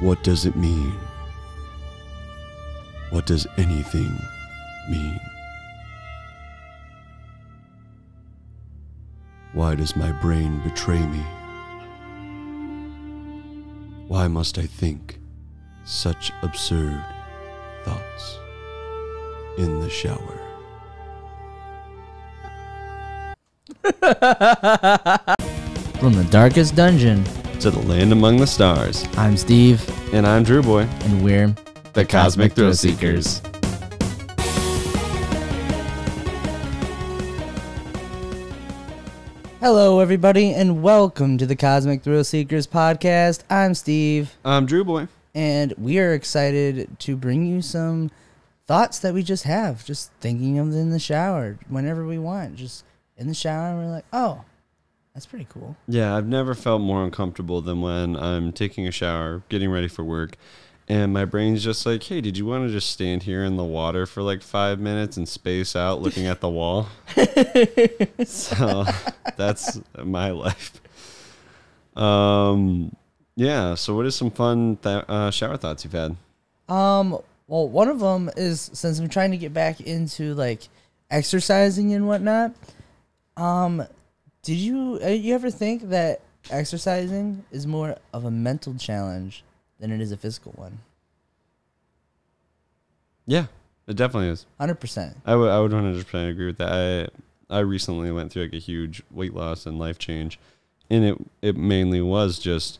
What does it mean? What does anything mean? Why does my brain betray me? Why must I think such absurd thoughts in the shower? From the darkest dungeon, To the land among the stars. I'm Steve, And I'm Drew Boy, and we're the Cosmic Thrill Seekers. Hello, everybody, and welcome to the Cosmic Thrill Seekers podcast. I'm Steve, I'm Drew Boy. and we are excited to bring you some thoughts that we just have, just thinking of them in the shower whenever we want. Just in the shower, and we're like, oh, that's pretty cool. Yeah, I've never felt more uncomfortable than when I'm taking a shower, getting ready for work, and my brain's just like, hey, did you want to just stand here in the water for like five minutes and space out looking at the wall? so that's my life. Um, yeah, so what is some fun th- uh, shower thoughts you've had? Um, well, one of them is since I'm trying to get back into like exercising and whatnot. Um, did you uh, you ever think that exercising is more of a mental challenge than it is a physical one? Yeah, it definitely is. Hundred percent. I would I would 100% agree with that. I I recently went through like a huge weight loss and life change, and it it mainly was just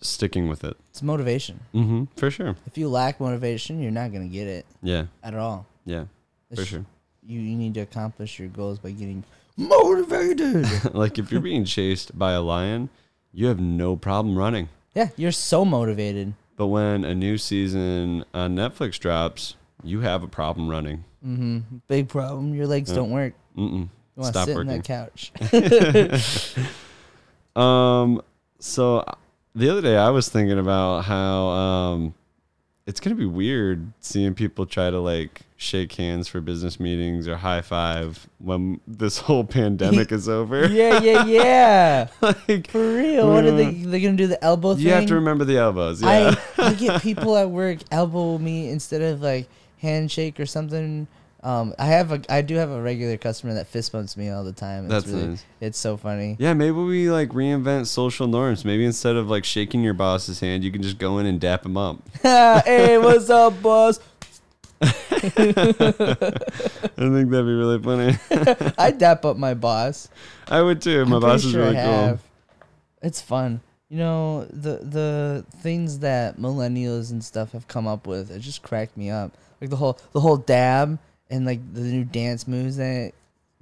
sticking with it. It's motivation. Mm-hmm. For sure. If you lack motivation, you're not gonna get it Yeah. at all. Yeah. For sure. You you need to accomplish your goals by getting motivated. like if you're being chased by a lion, you have no problem running. yeah, you're so motivated. But when a new season on Netflix drops, you have a problem running. Mm-hmm. Big problem. Your legs Yeah. don't work. Mm-mm. You want to Stop sit working. in that couch. Um. So uh, the other day, I was thinking about how um, it's gonna be weird seeing people try to like shake hands for business meetings or high five when this whole pandemic is over. yeah, yeah, yeah. like For real. What are they? Mm. They're gonna do the elbow thing. you have to remember the elbows. Yeah. I, I get people at work elbow me instead of like handshake or something. Um, I have a, I do have a regular customer that fist bumps me all the time. It's That's really, nice. it's so funny. Yeah, maybe we like reinvent social norms. Maybe instead of like shaking your boss's hand, you can just go in and dap him up. hey, what's up, boss? I think that'd be really funny. I dap up my boss. I would too. My I'm boss is sure really I cool. It's fun. You know the the things that millennials and stuff have come up with. It just cracked me up. Like the whole the whole dab and like the new dance moves that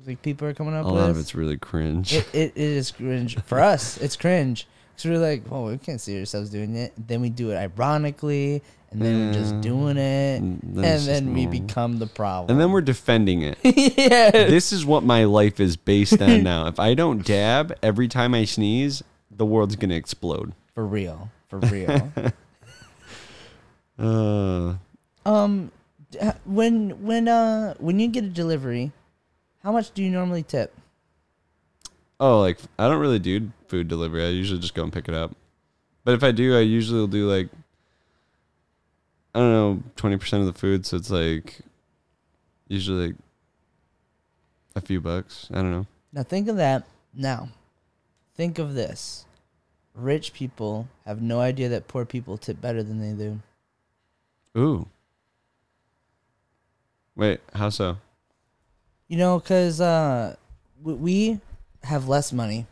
like people are coming up A with. lot of it's really cringe. it, it, it is cringe for us. It's cringe because we're like, oh, we can't see ourselves doing it. Then we do it ironically, and then we're just doing it, and then it's just we normal. become the problem. And then we're defending it. yeah, this is what my life is based on now. If I don't dab every time I sneeze, the world's gonna explode. for real, for real. Uh, um, when when uh when you get a delivery, how much do you normally tip? oh, like I don't really do food delivery. I usually just go and pick it up. But if I do, I usually will do like I don't know, twenty percent of the food. So it's like usually like a few bucks. I don't know. Now think of that. Now, think of this. Rich people have no idea that poor people tip better than they do. Ooh. Wait, how so? You know, because uh, w- we have less money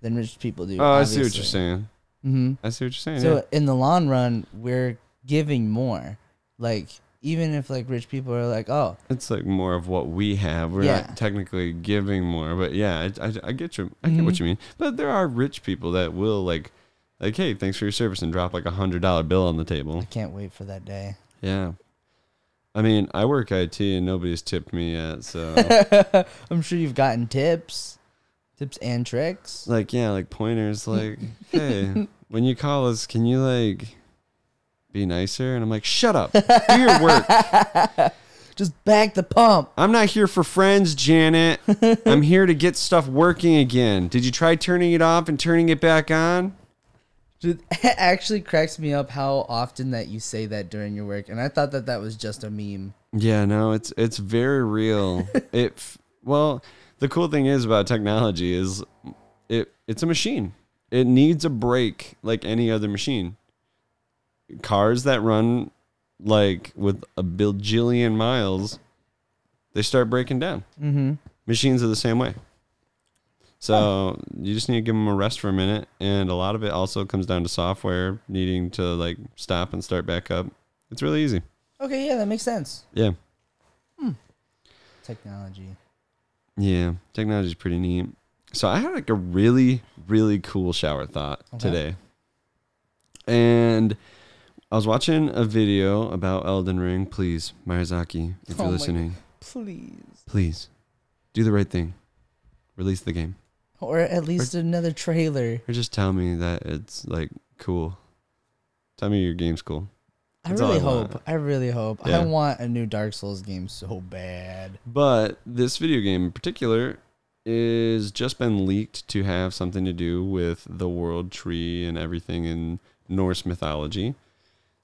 than rich people do. Oh, I see what you're saying. hmm I see what you're saying. So yeah. in the long run, we're giving more. Like even if like rich people are like, oh, It's like more of what we have. We're Yeah. not technically giving more, but yeah, I, I, I get you. I get what Mhm. you mean. But there are rich people that will like, like, hey, thanks for your service, and drop like a hundred dollar bill on the table. I can't wait for that day. Yeah. I mean, I work IT and nobody's tipped me yet, so I'm sure you've gotten tips, tips and tricks. like, yeah, like pointers, like, hey, when you call us, can you like be nicer? And I'm like, shut up, do your work. Just back the pump. I'm not here for friends, Janet. I'm here to get stuff working again. Did you try turning it off and turning it back on? Dude, It actually cracks me up how often that you say that during your work, and I thought that that was just a meme. Yeah, no, it's it's very real. it well, the cool thing is about technology is it it's a machine. It needs a break like any other machine. Cars that run like with a bajillion miles, they start breaking down. Mm-hmm. Machines are the same way. So you just need to give them a rest for a minute, and a lot of it also comes down to software needing to like stop and start back up. It's really easy. Okay, yeah, that makes sense. Yeah. Hmm. Technology. Yeah, technology is pretty neat. So I had like a really, really cool shower thought Okay. today. And I was watching a video about Elden Ring. Please, Miyazaki, if Oh you're listening, Please. please do the right thing. Release the game. Or at least another trailer. Or just tell me that it's like cool. Tell me your game's cool. I That's really I want. hope. I really hope. Yeah. I want a new Dark Souls game so bad. But this video game in particular is just been leaked to have something to do with the world tree and everything in Norse mythology.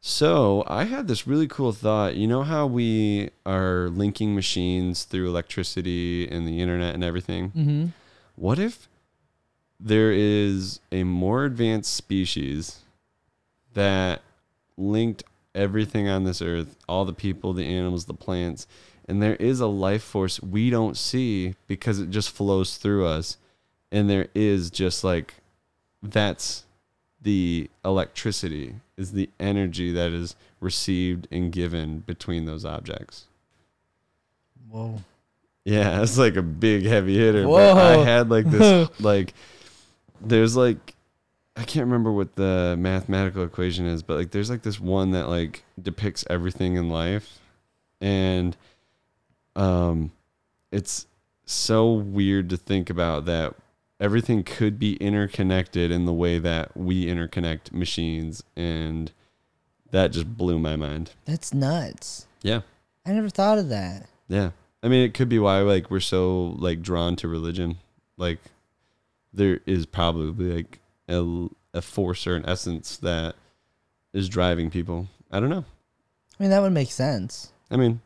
So I had this really cool thought. You know how we are linking machines through electricity and the internet and everything? Mm-hmm. What if there is a more advanced species that linked everything on this earth, all the people, the animals, the plants, and there is a life force we don't see because it just flows through us. And there is just like that's the electricity is the energy that is received and given between those objects. Whoa. Yeah, it's like a big heavy hitter. But I had like this like there's like I can't remember what the mathematical equation is, but like there's like this one that like depicts everything in life and um it's so weird to think about that everything could be interconnected in the way that we interconnect machines and that just blew my mind. That's nuts. Yeah. I never thought of that. Yeah. I mean, it could be why like we're so like drawn to religion. Like there is probably like a, a force or an essence that is driving people. I don't know. I mean, that would make sense. I mean,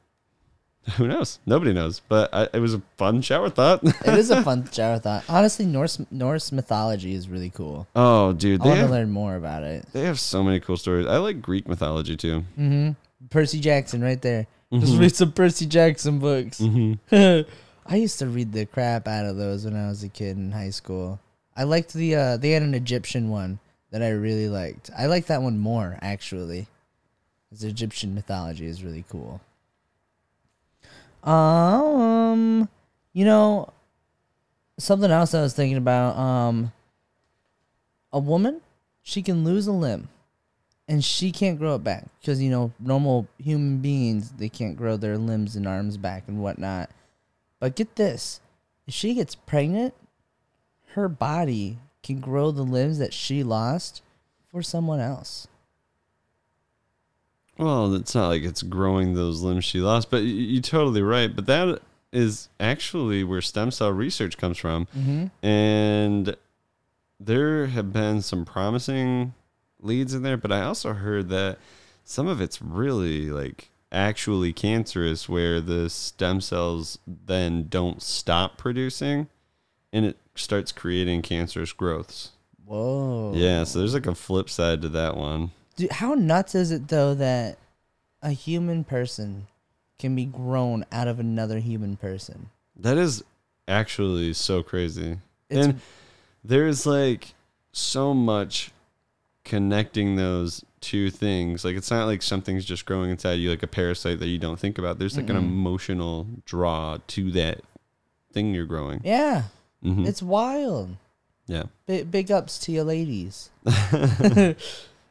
who knows? Nobody knows. But I, it was a fun shower thought. It is a fun shower thought. Honestly, Norse Norse mythology is really cool. oh, dude, I want to learn more about it. they have so many cool stories. I like Greek mythology too. Mm-hmm. Percy Jackson, right there. Just Mhm. read some Percy Jackson books. Mhm. I used to read the crap out of those when I was a kid in high school. I liked the uh they had an Egyptian one that I really liked. I like that one more actually. 'Cause Egyptian mythology is really cool. Um you know something else I was thinking about um a woman she can lose a limb and she can't grow it back because you know normal human beings they can't grow their limbs and arms back and whatnot but get this if she gets pregnant her body can grow the limbs that she lost for someone else Well, it's not like it's growing those limbs she lost, but you're totally right. But that is actually where stem cell research comes from. mm-hmm. And there have been some promising leads in there, but I also heard that some of it's really like actually cancerous where the stem cells then don't stop producing and it starts creating cancerous growths. whoa Yeah, so there's like a flip side to that one. Dude, how nuts is it though that a human person can be grown out of another human person That is actually so crazy. it's and there's like so much connecting those two things. Like it's not like something's just growing inside you like a parasite that you don't think about. There's like an Mm-mm. emotional draw to that thing you're growing. yeah Mhm. it's wild yeah. big, big ups to you ladies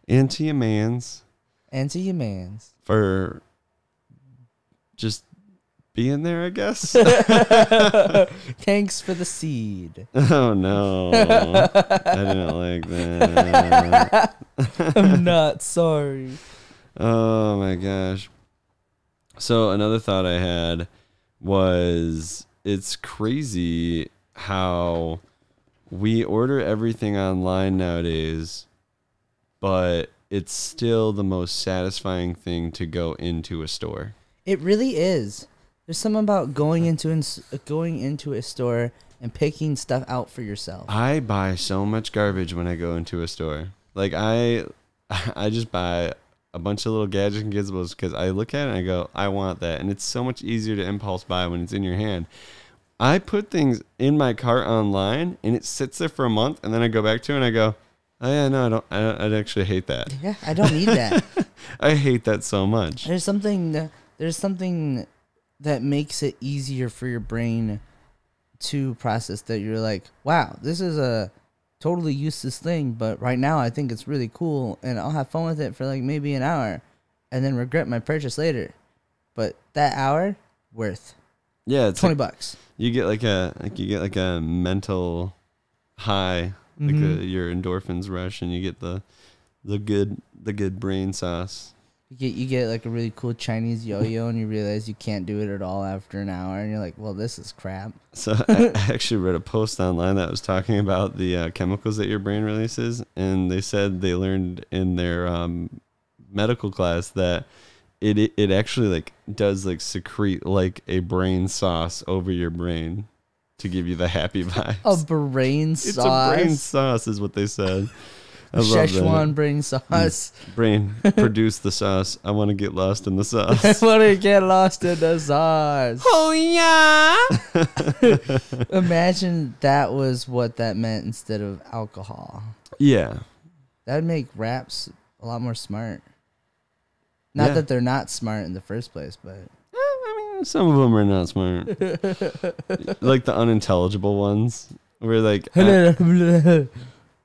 and to your mans and to you mans for just being there, I guess. Thanks for the seed. oh no. I didn't like that. I'm not sorry. Oh my gosh. So another thought I had was it's crazy how we order everything online nowadays but it's still the most satisfying thing to go into a store. It really is. There's something about going into ins- going into a store and picking stuff out for yourself. I buy so much garbage when I go into a store. Like I, I just buy a bunch of little gadgets and gizmos because I look at it and I go, I want that, and it's so much easier to impulse buy when it's in your hand. I put things in my cart online and it sits there for a month, and then I go back to it and I go, Oh yeah, no, I don't. I, I actually hate that. Yeah, I don't need that. I hate that so much. there's something there's something that makes it easier for your brain to process that you're like, wow, this is a totally useless thing, but right now I think it's really cool and I'll have fun with it for like maybe an hour and then regret my purchase later. But that hour worth Yeah, it's 20 like, bucks. you get like a like you get like a mental high, like Mhm. a, your endorphins rush, and you get the the good the good brain sauce. You get you get like a really cool Chinese yo-yo and you realize you can't do it at all after an hour and you're like, "Well, this is crap." So I actually read a post online that was talking about the uh, chemicals that your brain releases, and they said they learned in their um, medical class that it, it it actually like does like secrete like a brain sauce over your brain to give you the happy vibes. A brain sauce. it's a brain sauce, is what they said. I love that. Szechuan brain sauce. Brain, produce the sauce. I want to get lost in the sauce. I sauce. want to get lost in the sauce. oh yeah. Imagine that was what that meant instead of alcohol. Yeah. That'd make raps a lot more smart. Not Yeah. that they're not smart in the first place, but Eh, I mean, some of them are not smart. like the unintelligible ones, where like, uh,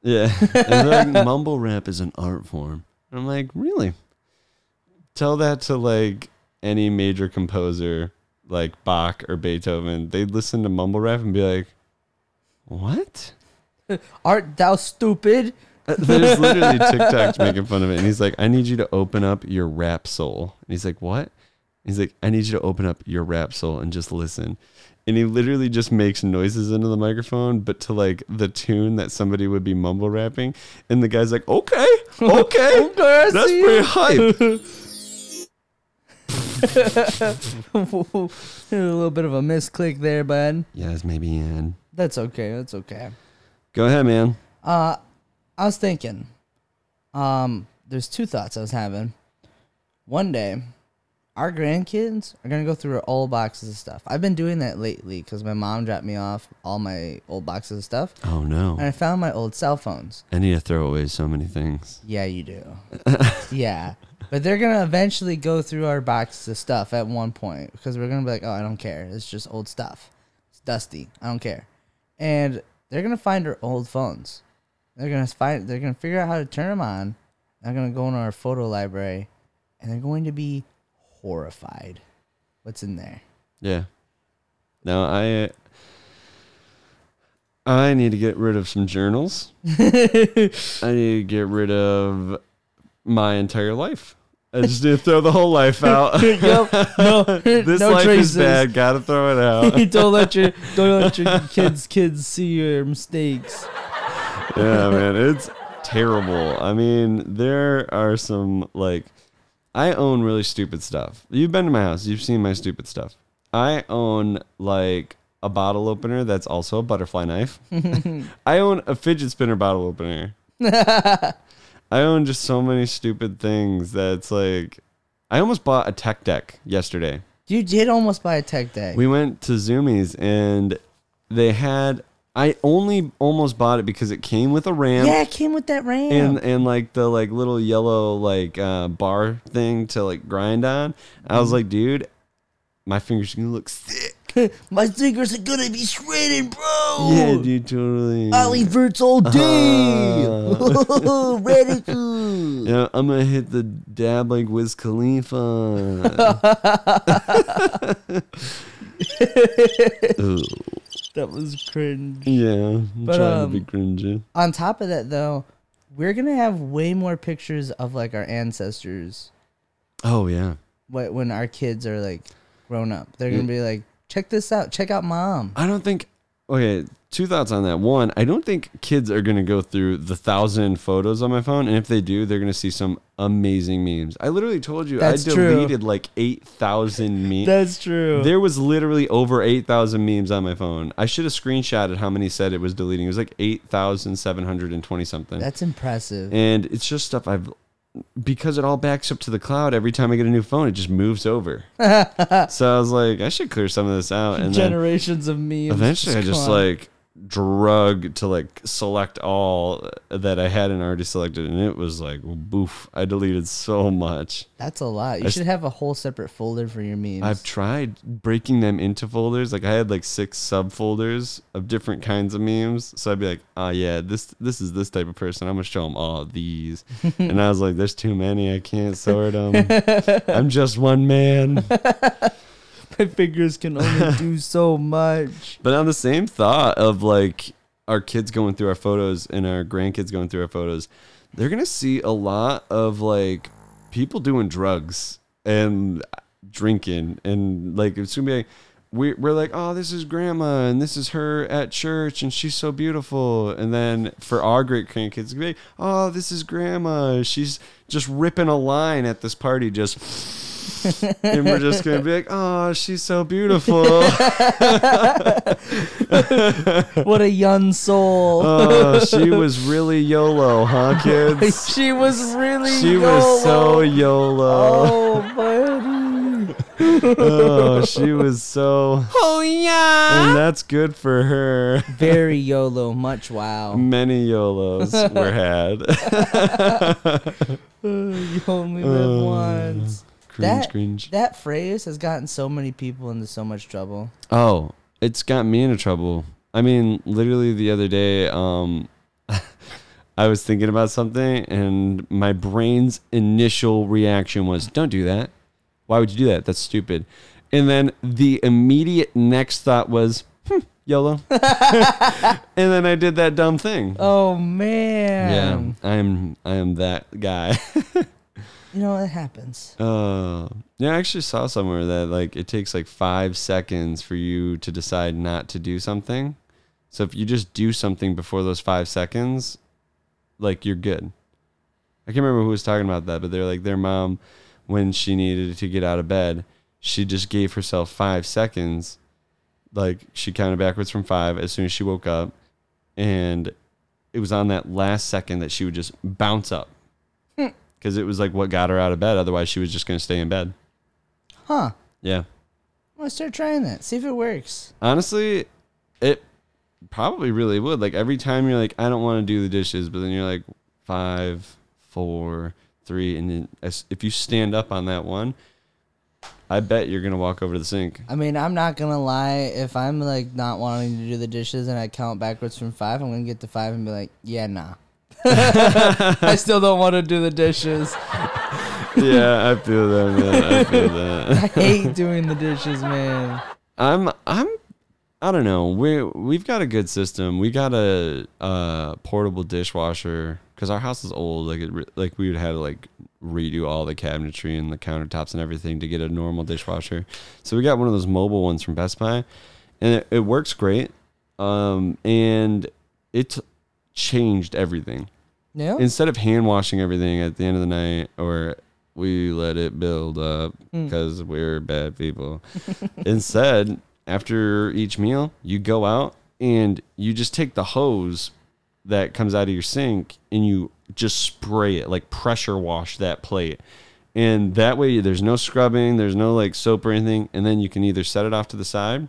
yeah, and they're like mumble rap is an art form. And I'm like, really? Tell that to like any major composer, like Bach or Beethoven. They'd listen to mumble rap and be like, what? art thou stupid? Uh, There's literally TikToks making fun of it, and he's like, "I need you to open up your rap soul." And he's like, "What?" He's like, "I need you to open up your rap soul and just listen." And he literally just makes noises into the microphone, but to like the tune that somebody would be mumble rapping. And the guy's like, "Okay, okay, Okay, that's pretty hype." a little bit of a misclick there, bud. yes, maybe Ian. That's okay. That's okay. Go ahead, man. Uh, I was thinking, um, there's two thoughts I was having. One day, our grandkids are gonna go through our old boxes of stuff. I've been doing that lately because my mom dropped me off all my old boxes of stuff, Oh no, and I found my old cell phones. I need to throw away so many things. Yeah, you do. yeah, but they're gonna eventually go through our boxes of stuff at one point because we're gonna be like, oh, I don't care. It's just old stuff. It's dusty. I don't care. And they're gonna find our old phones. They're gonna find. They're gonna figure out how to turn them on. They're gonna go in our photo library, and they're going to be horrified. What's in there? Yeah. Now I I need to get rid of some journals. I need to get rid of my entire life. I just need to throw the whole life out. yep. No. this no life traces. is bad. Gotta throw it out. don't let your don't let your kids kids see your mistakes. yeah, man, it's terrible. I mean, there are some like I own really stupid stuff. You've been to my house, you've seen my stupid stuff. I own like a bottle opener that's also a butterfly knife. I own a fidget spinner bottle opener. I own just so many stupid things that's like I almost bought a tech deck yesterday. You did almost buy a tech deck. We went to Zoomies and they had I only almost bought it because it came with a RAM yeah, it came with that RAM. and and like the like little yellow like uh, bar thing to like grind on. I Mm-hmm. was like, dude, my fingers are gonna look sick. My fingers are gonna be shredded, bro. Yeah, dude, totally. Ollie Verts all day. Uh. Radical. Yeah, I'm gonna hit the dab like Wiz Khalifa. That was cringe. yeah, I'm But, trying um, to be cringy. On top of that, though, we're gonna have way more pictures of like our ancestors. Oh yeah, wh- When our kids are like grown up, they're gonna be like, "Check this out. Check out mom." I don't think. Okay, two thoughts on that. One, I don't think kids are going to go through the thousand photos on my phone, and if they do, they're going to see some amazing memes. I literally told you That's I true. deleted like eight thousand memes. That's true. There was literally over 8,000 memes on my phone. I should have screenshotted how many said it was deleting. It was like 8,720 something. That's impressive. and it's just stuff I've because it all backs up to the cloud every time I get a new phone, it just moves over. so I was like, I should clear some of this out. And Generations of memes. eventually I just like drug to like select all that I hadn't already selected. And it was like, boof, I deleted so much. That's a lot. You I should have a whole separate folder for your memes. I've tried breaking them into folders. Like I had like six subfolders of different kinds of memes. So I'd be like, oh yeah, this this is this type of person. I'm gonna show them all these. and I was like, there's too many. I can't sort them. I'm just one man. My fingers can only do so much. But on the same thought of like our kids going through our photos and our grandkids going through our photos, they're gonna see a lot of like people doing drugs and drinking and like it's gonna be like we, we're like oh this is grandma and this is her at church and she's so beautiful. And then for our great grandkids like, oh this is grandma. She's just ripping a line at this party just and we're just gonna be like oh she's so beautiful What a young soul. Oh, she was really YOLO, huh, kids? she was really She was so YOLO. YOLO. Oh, buddy. Oh, she was so. Oh, yeah. And that's good for her. Very YOLO. Much wow. Many YOLOs were had. you only live Oh, once. Cringe, That- cringe. That phrase has gotten so many people into so much trouble. Oh, it's got me into trouble. I mean, literally the other day, um, I was thinking about something, and my brain's initial reaction was, "Don't do that. Why would you do that? That's stupid." And then the immediate next thought was, hmm, "YOLO," and then I did that dumb thing. Oh man. yeah, I'm I am that guy. You know it happens. Uh, yeah, I actually saw somewhere that like it takes like five seconds for you to decide not to do something. So if you just do something before those five seconds, like you're good. I can't remember who was talking about that, but they're like their mom, when she needed to get out of bed, she just gave herself five seconds. Like she counted backwards from five as soon as she woke up, and it was on that last second that she would just bounce up because it was like what got her out of bed. Otherwise, she was just going to stay in bed. Huh. Yeah. I'm gonna start trying that. See if it works. Honestly, it probably really would. Like every time you're like, I don't want to do the dishes, but then you're like, five, four, three, and then as, if you stand up on that one, I bet you're gonna walk over to the sink. I mean, I'm not gonna lie. If I'm like not wanting to do the dishes and I count backwards from five, I'm gonna get to five and be like, yeah, nah. I still don't want to do the dishes. yeah, I feel that, man. I feel that. I hate doing the dishes, man. I'm I'm I don't know. We we've got a good system. We got a uh portable dishwasher because our house is old. Like it, like we would have to like redo all the cabinetry and the countertops and everything to get a normal dishwasher. So we got one of those mobile ones from Best Buy, and it, it works great. Um, and it's changed everything Yeah. instead of hand washing everything at the end of the night or we let it build up Mm. because we're bad people. Instead after each meal you go out and you just take the hose that comes out of your sink and you just spray it like pressure wash that plate. And that way there's no scrubbing there's no like soap or anything and then you can either set it off to the side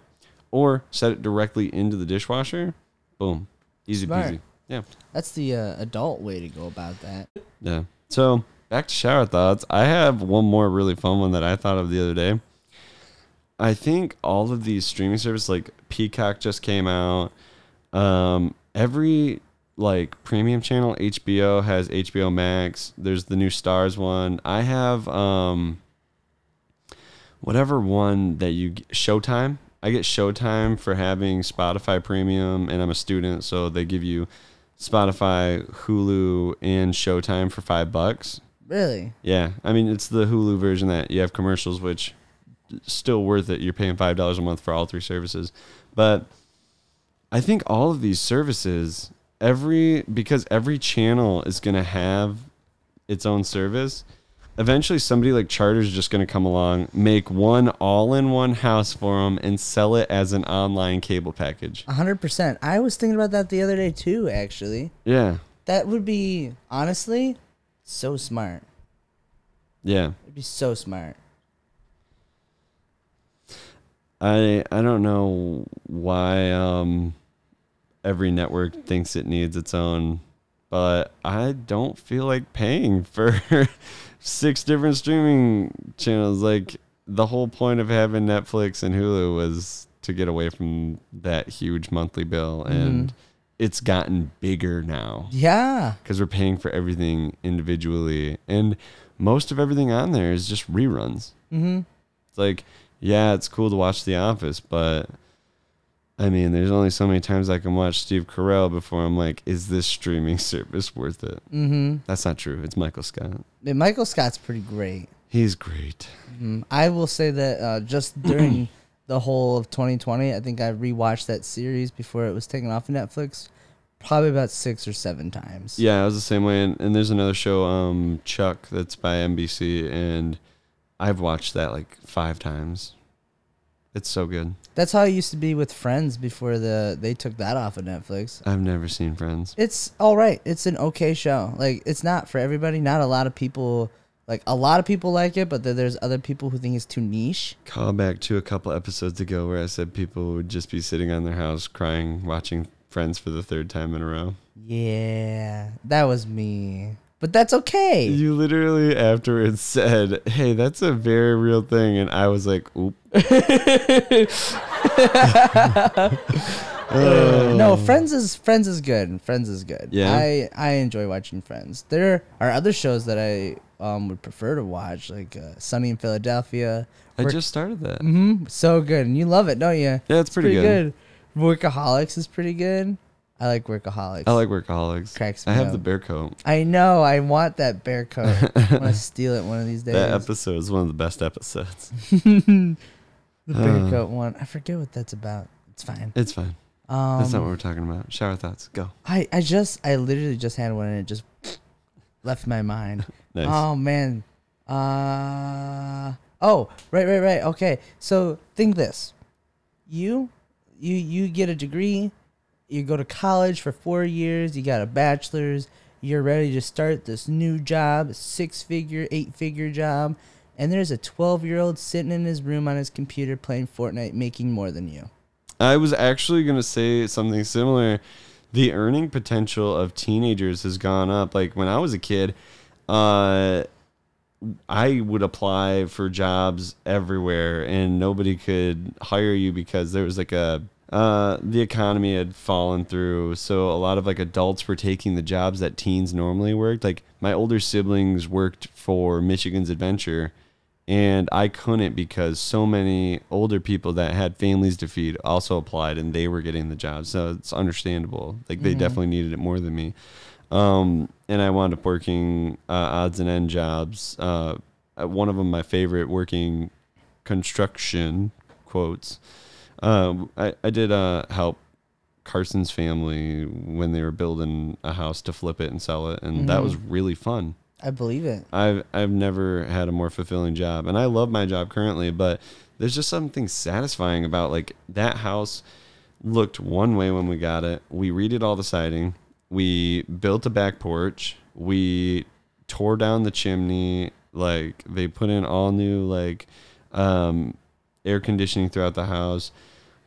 or set it directly into the dishwasher. Boom. Easy peasy yeah That's the uh, adult way to go about that. yeah. So back to shower thoughts. I have one more really fun one that I thought of the other day. I think all of these streaming services, like Peacock, just came out. Um, every like premium channel, HBO has HBO Max. There's the new Starz one. I have um, whatever one that you get, Showtime. I get Showtime for having Spotify Premium, and I'm a student, so they give you Spotify, Hulu, and Showtime for five bucks. Really? Yeah, I mean it's the Hulu version that you have commercials, which still worth it. You're paying five dollars a month for all three services, but I think all of these services, every because every channel is going to have its own service. Eventually, somebody like Charter's just going to come along, make one all-in-one house for them, and sell it as an online cable package. A hundred percent. I was thinking about that the other day too. Actually, Yeah, that would be honestly so smart. yeah. It'd be so smart. I I don't know why um every network thinks it needs its own, but I don't feel like paying for six different streaming channels. Like the whole point of having Netflix and Hulu was to get away from that huge monthly bill and it's gotten bigger now Yeah. because we're paying for everything individually and most of everything on there is just reruns Mm-hmm. it's like, yeah, it's cool to watch The Office, but I mean, there's only so many times I can watch Steve Carell before I'm like, is this streaming service worth it? Mm-hmm. That's not true. It's Michael Scott. Michael Scott's pretty great. He's great. Mhm. I will say that uh, just during the whole of 2020, I think I rewatched that series before it was taken off of Netflix, probably about six or seven times. Yeah, I was the same way. And, and there's another show, um, Chuck, that's by NBC, and I've watched that like five times. It's so good. That's how it used to be with Friends before the they took that off of Netflix. I've never seen Friends. It's all right. It's an okay show. Like it's not for everybody. Not a lot of people like a lot of people like it, but then there's other people who think it's too niche. Call back to a couple episodes ago where I said people would just be sitting on their house crying, watching Friends for the third time in a row. Yeah, that was me. But that's okay. You literally afterwards said, "Hey, that's a very real thing," and I was like, "Oop." Uh, no, Friends is Friends is good. Friends is good. Yeah? I I enjoy watching Friends. There are other shows that I um would prefer to watch, like uh, Sunny in Philadelphia. I just started that. Mm-hmm. So good, and you love it, don't you? Yeah, it's pretty, good. Workaholics is pretty good. I like Workaholics. I like workaholics. Cracks me I have up. the bear coat. I know. I want that bear coat. I want to steal it one of these days. That episode is one of the best episodes. the bear Uh. coat one. I forget what that's about. It's fine. It's fine. Um, That's not what we're talking about. Shower thoughts. Go. I I just I literally just had one and it just left my mind. Nice. Oh man. Uh oh, right, right, right. Okay. So think this. You you you get a degree, you go to college for 4 years, you got a bachelor's, you're ready to start this new job, six-figure, eight-figure job, and there's a 12-year-old sitting in his room on his computer playing Fortnite making more than you. I was actually going to say something similar. The earning potential of teenagers has gone up. Like when I was a kid, uh, I would apply for jobs everywhere and nobody could hire you because there was like a uh, the economy had fallen through. So a lot of like adults were taking the jobs that teens normally worked. Like my older siblings worked for Michigan's Adventure and I couldn't because so many older people that had families to feed also applied and they were getting the jobs. So it's understandable. Like they Mhm. definitely needed it more than me. Um, and I wound up working uh, odds and end jobs. Uh, uh, one of them, my favorite, working construction quotes. Um, I, I did uh, help Carson's family when they were building a house to flip it and sell it, and that Mhm. was really fun. I believe it. I've I've never had a more fulfilling job, and I love my job currently. But there's just something satisfying about like that house looked one way when we got it. We redid all the siding. We built a back porch. We tore down the chimney. Like they put in all new like um, air conditioning throughout the house.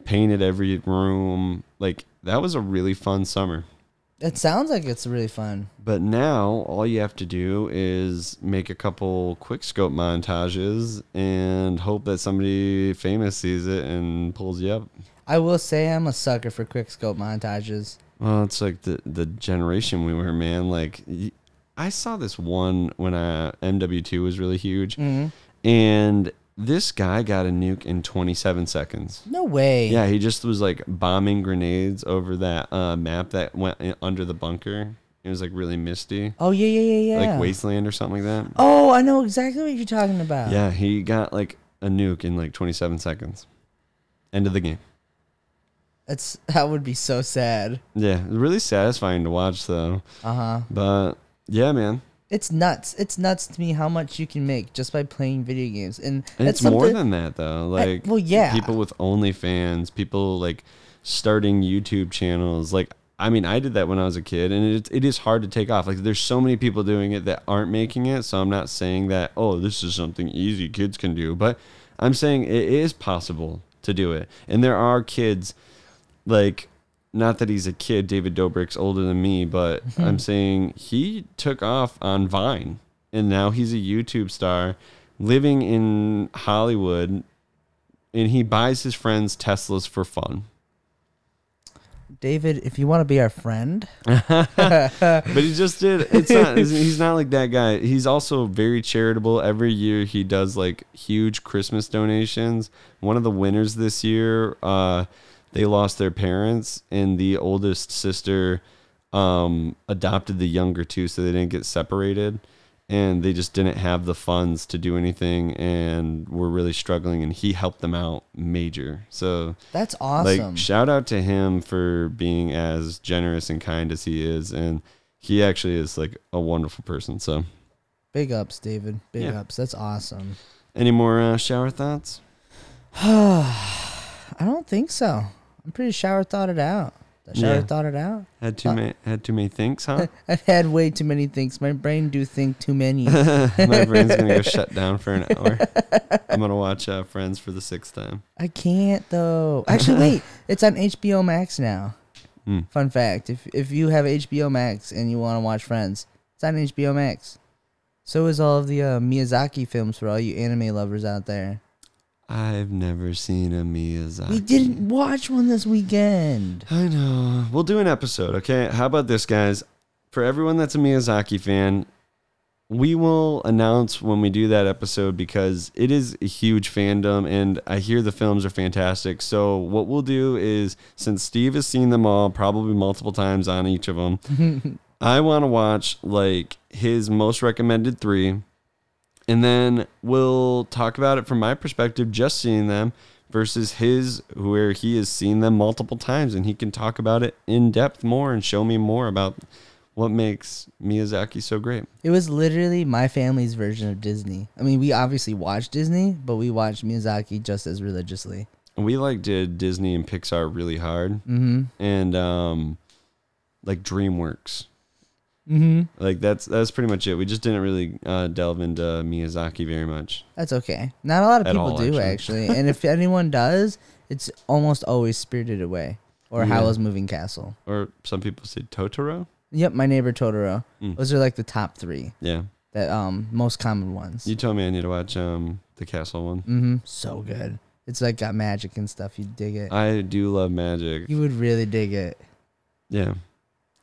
Painted every room. Like that was a really fun summer. It sounds like it's really fun. But now all you have to do is make a couple quick scope montages and hope that somebody famous sees it and pulls you up. I will say I'm a sucker for quick scope montages. Well, it's like the the generation we were, man. Like I saw this one when uh, MW2 was really huge, hmm and this guy got a nuke in 27 seconds. No way. Yeah, he just was like bombing grenades over that uh, map that went in- under the bunker. It was like really misty, Oh yeah, yeah, yeah, yeah. like wasteland or something like that. Oh, I know exactly what you're talking about. Yeah, he got like a nuke in like 27 seconds. End of the game. That's that would be so sad. Yeah, really satisfying to watch though. Uh huh. But yeah, man, It's nuts. It's nuts to me how much you can make just by playing video games, and, and it's more than that though. Like, well, yeah. people with OnlyFans, people like starting YouTube channels. Like, I mean, I did that when I was a kid, and it it is hard to take off. Like, there's so many people doing it that aren't making it. So I'm not saying that oh, this is something easy kids can do, but I'm saying it is possible to do it, and there are kids like. Not that he's a kid, David Dobrik's older than me, but I'm saying he took off on Vine and now he's a YouTube star living in Hollywood and he buys his friends Teslas for fun. David, if you want to be our friend, But he just did it's not he's not like that guy. He's also very charitable. Every year he does like huge Christmas donations. One of the winners this year, uh they lost their parents and the oldest sister um adopted the younger two so they didn't get separated and they just didn't have the funds to do anything and were really struggling and he helped them out major. So that's awesome. like shout out to him for being as generous and kind as he is and he actually is like a wonderful person. So Big ups, David. Big Yeah. ups. That's awesome. any more uh, shower thoughts? I don't think so. I'm pretty shower thought it out. Shower Yeah. thought it out. Had too Uh, many had too many thinks, huh? I've had way too many things. My brain do think too many. My brain's gonna go shut down for an hour. I'm gonna watch uh, Friends for the sixth time. I can't though. Actually, wait. It's on HBO Max now. Hmm. Fun fact: if if you have HBO Max and you want to watch Friends, it's on HBO Max. So is all of the uh, Miyazaki films for all you anime lovers out there. I've never seen a Miyazaki. We didn't watch one this weekend. I know. We'll do an episode, okay? How about this, guys? For everyone that's a Miyazaki fan, we will announce when we do that episode because it is a huge fandom and I hear the films are fantastic. So, what we'll do is since Steve has seen them all, probably multiple times on each of them, I want to watch like his most recommended three and then we'll talk about it from my perspective, just seeing them versus his, where he has seen them multiple times and he can talk about it in depth more and show me more about what makes Miyazaki so great. It was literally my family's version of Disney. I mean, we obviously watched Disney, but we watched Miyazaki just as religiously. We like did Disney and Pixar really hard, Mm-hmm. and um, like DreamWorks. Mm-hmm. Like that's that's pretty much it. We just didn't really uh, delve into Miyazaki very much. That's okay. Not a lot of At people all, do actually. actually, and if anyone does, it's almost always Spirited Away or Yeah. Howl's Moving Castle. Or some people say Totoro. Yep, My Neighbor Totoro. Mm. Those are like the top three Yeah, that um most common ones. you told me I need to watch um the castle one. mm-hmm. So good. It's like got magic and stuff. You dig it. I do love magic. you would really dig it. Yeah.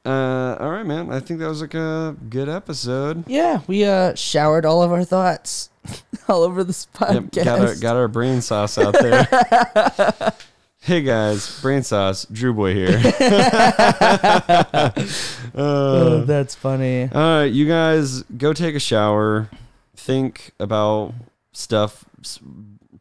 Uh, all right, man. I think that was like a good episode. Yeah, we uh showered all of our thoughts all over this Yep, podcast. got our got our brain sauce out there. hey guys, brain sauce. Drew Boy here. oh, uh, that's funny. all right, you guys go take a shower. Think about stuff.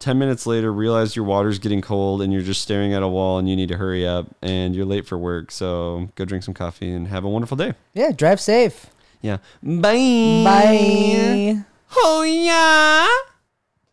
S- Ten minutes later, realize your water's getting cold and you're just staring at a wall and you need to hurry up and you're late for work. So go drink some coffee and have a wonderful day. Yeah, drive safe. Yeah. Bye. Bye. Oh yeah.